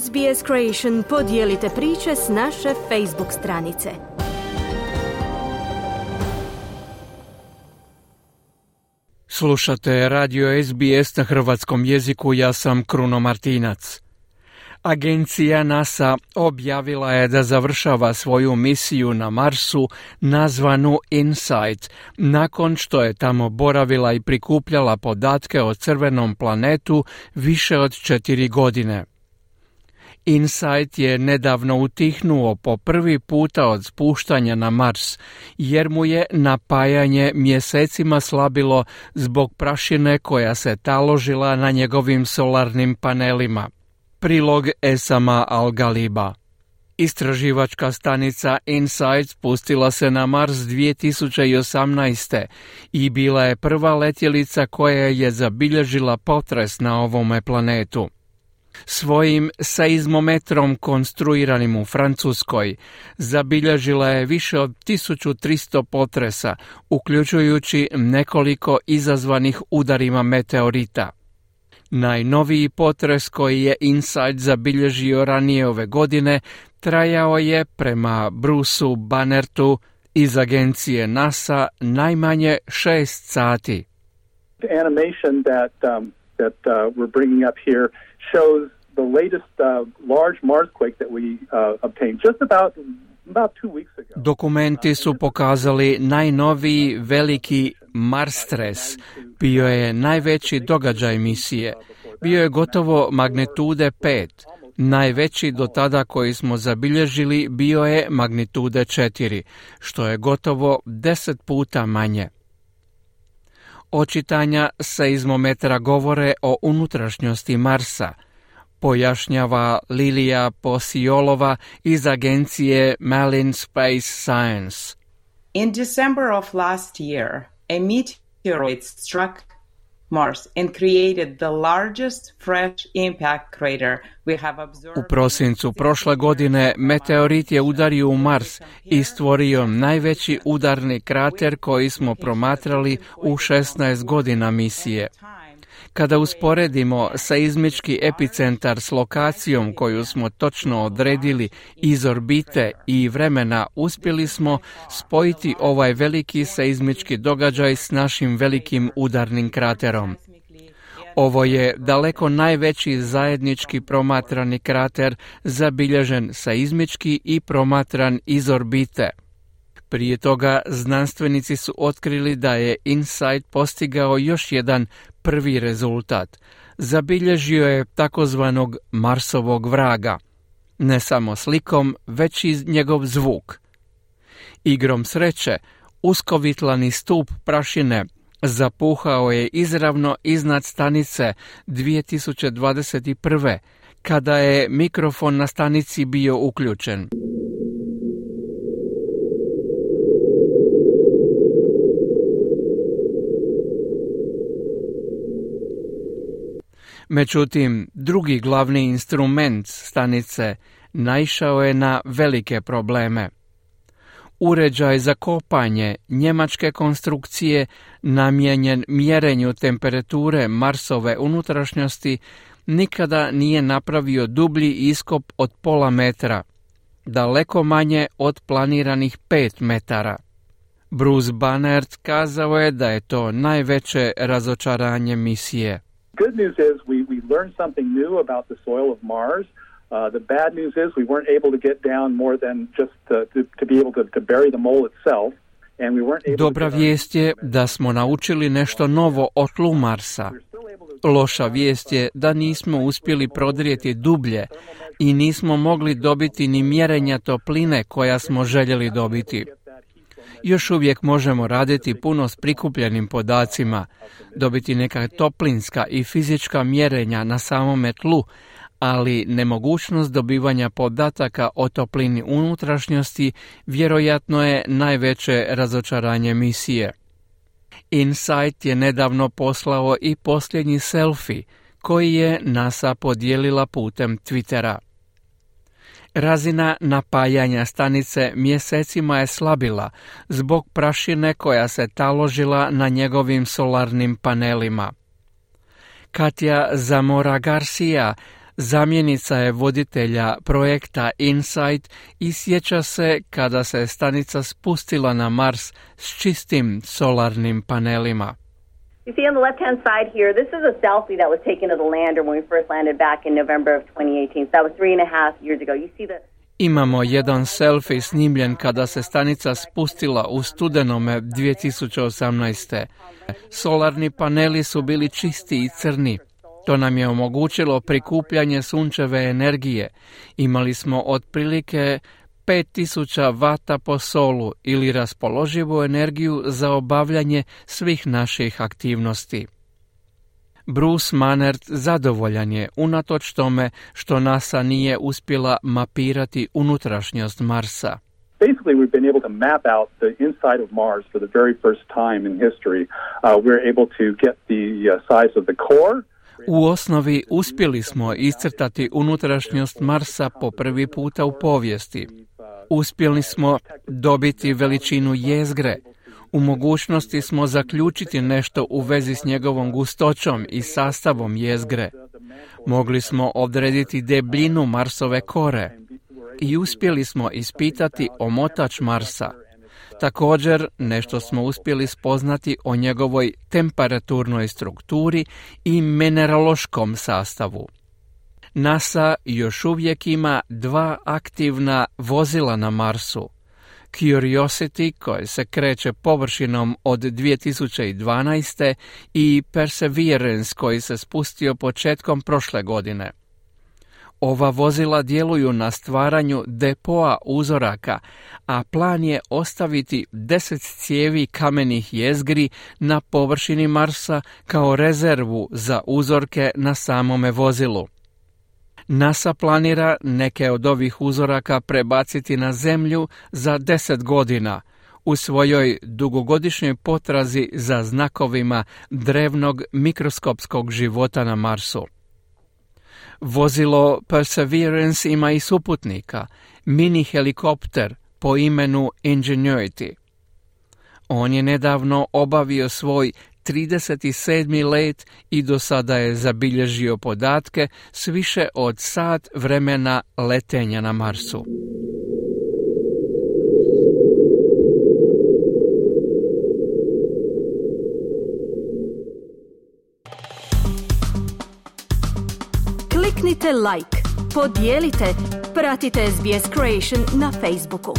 SBS Creation podijelite priče s naše Facebook stranice. Slušate radio SBS na hrvatskom jeziku, ja sam Kruno Martinac. Agencija NASA objavila je da završava svoju misiju na Marsu nazvanu InSight, nakon što je tamo boravila i prikupljala podatke o crvenom planetu više od četiri godine. Insight je nedavno utihnuo po prvi puta od spuštanja na Mars, jer mu je napajanje mjesecima slabilo zbog prašine koja se taložila na njegovim solarnim panelima. Prilog Esama Al-Galiba Istraživačka stanica InSight spustila se na Mars 2018. i bila je prva letjelica koja je zabilježila potres na ovome planetu. Svojim seizmometrom konstruiranim u Francuskoj zabilježila je više od 1300 potresa, uključujući nekoliko izazvanih udarima meteorita. Najnoviji potres koji je Insight zabilježio ranije ove godine trajao je prema Brusu Bannertu iz agencije NASA najmanje šest sati. That uh, we're bringing up here shows the latest uh, large Marsquake that we uh, obtained just about Dokumenti su pokazali najnoviji veliki Marstres. Bio je najveći događaj misije. Bio je gotovo magnitude 5. Najveći do tada koji smo zabilježili bio je magnitude 4, što je gotovo 10 puta manje. Očitanja seizmometra govore o unutrašnjosti Marsa, pojašnjava Lilija Posijolova iz agencije Malin Space Science. In December of last year, a meteoroid struck U prosincu prošle godine meteorit je udario u Mars i stvorio najveći udarni krater koji smo promatrali u 16 godina misije. Kada usporedimo seizmički epicentar s lokacijom koju smo točno odredili iz orbite i vremena, uspjeli smo spojiti ovaj veliki seizmički događaj s našim velikim udarnim kraterom. Ovo je daleko najveći zajednički promatrani krater zabilježen seizmički i promatran iz orbite. Prije toga znanstvenici su otkrili da je InSight postigao još jedan prvi rezultat. Zabilježio je takozvanog Marsovog vraga. Ne samo slikom, već i njegov zvuk. Igrom sreće, uskovitlani stup prašine zapuhao je izravno iznad stanice 2021. kada je mikrofon na stanici bio uključen. Međutim, drugi glavni instrument stanice naišao je na velike probleme. Uređaj za kopanje njemačke konstrukcije namijenjen mjerenju temperature Marsove unutrašnjosti nikada nije napravio dublji iskop od pola metra, daleko manje od planiranih pet metara. Bruce Bannert kazao je da je to najveće razočaranje misije good news is we, we learned something new about the soil of Mars. Uh, the bad news is we weren't able to get down more than just to, to, to be able to, to bury the mole itself. Dobra vijest je da smo naučili nešto novo o tlu Marsa. Loša vijest je da nismo uspjeli prodrijeti dublje i nismo mogli dobiti ni mjerenja topline koja smo željeli dobiti još uvijek možemo raditi puno s prikupljenim podacima, dobiti neka toplinska i fizička mjerenja na samome tlu, ali nemogućnost dobivanja podataka o toplini unutrašnjosti vjerojatno je najveće razočaranje misije. Insight je nedavno poslao i posljednji selfie koji je NASA podijelila putem Twittera. Razina napajanja stanice mjesecima je slabila zbog prašine koja se taložila na njegovim solarnim panelima. Katja Zamora Garcia Zamjenica je voditelja projekta Insight i sjeća se kada se stanica spustila na Mars s čistim solarnim panelima. You see on the left-hand side here, this is a selfie that was taken of the lander when we first landed back in November of 2018. So that was three and a half years ago. You see the Imamo jedan selfie snimljen kada se stanica spustila u studenome 2018. Solarni paneli su bili čisti i crni. To nam je omogućilo prikupljanje sunčeve energije. Imali smo otprilike 5000 vata po solu ili raspoloživu energiju za obavljanje svih naših aktivnosti. Bruce Manert zadovoljan je unatoč tome što NASA nije uspjela mapirati unutrašnjost Marsa. basically we've been able to map out the inside of Mars for the very first time in history. Uh, we're able to get the uh, size of the core. U osnovi uspjeli smo iscrtati unutrašnjost Marsa po prvi puta u povijesti. Uspjeli smo dobiti veličinu jezgre. U mogućnosti smo zaključiti nešto u vezi s njegovom gustoćom i sastavom jezgre. Mogli smo odrediti debljinu Marsove kore i uspjeli smo ispitati omotač Marsa. Također, nešto smo uspjeli spoznati o njegovoj temperaturnoj strukturi i mineraloškom sastavu. NASA još uvijek ima dva aktivna vozila na Marsu. Curiosity koje se kreće površinom od 2012. i Perseverance koji se spustio početkom prošle godine. Ova vozila djeluju na stvaranju depoa uzoraka, a plan je ostaviti deset cijevi kamenih jezgri na površini Marsa kao rezervu za uzorke na samome vozilu. NASA planira neke od ovih uzoraka prebaciti na zemlju za deset godina u svojoj dugogodišnjoj potrazi za znakovima drevnog mikroskopskog života na Marsu. Vozilo Perseverance ima i suputnika, mini helikopter po imenu Ingenuity. On je nedavno obavio svoj 37. let i do sada je zabilježio podatke s više od sat vremena letenja na Marsu. Kliknite like, podijelite, pratite SBS Creation na Facebooku.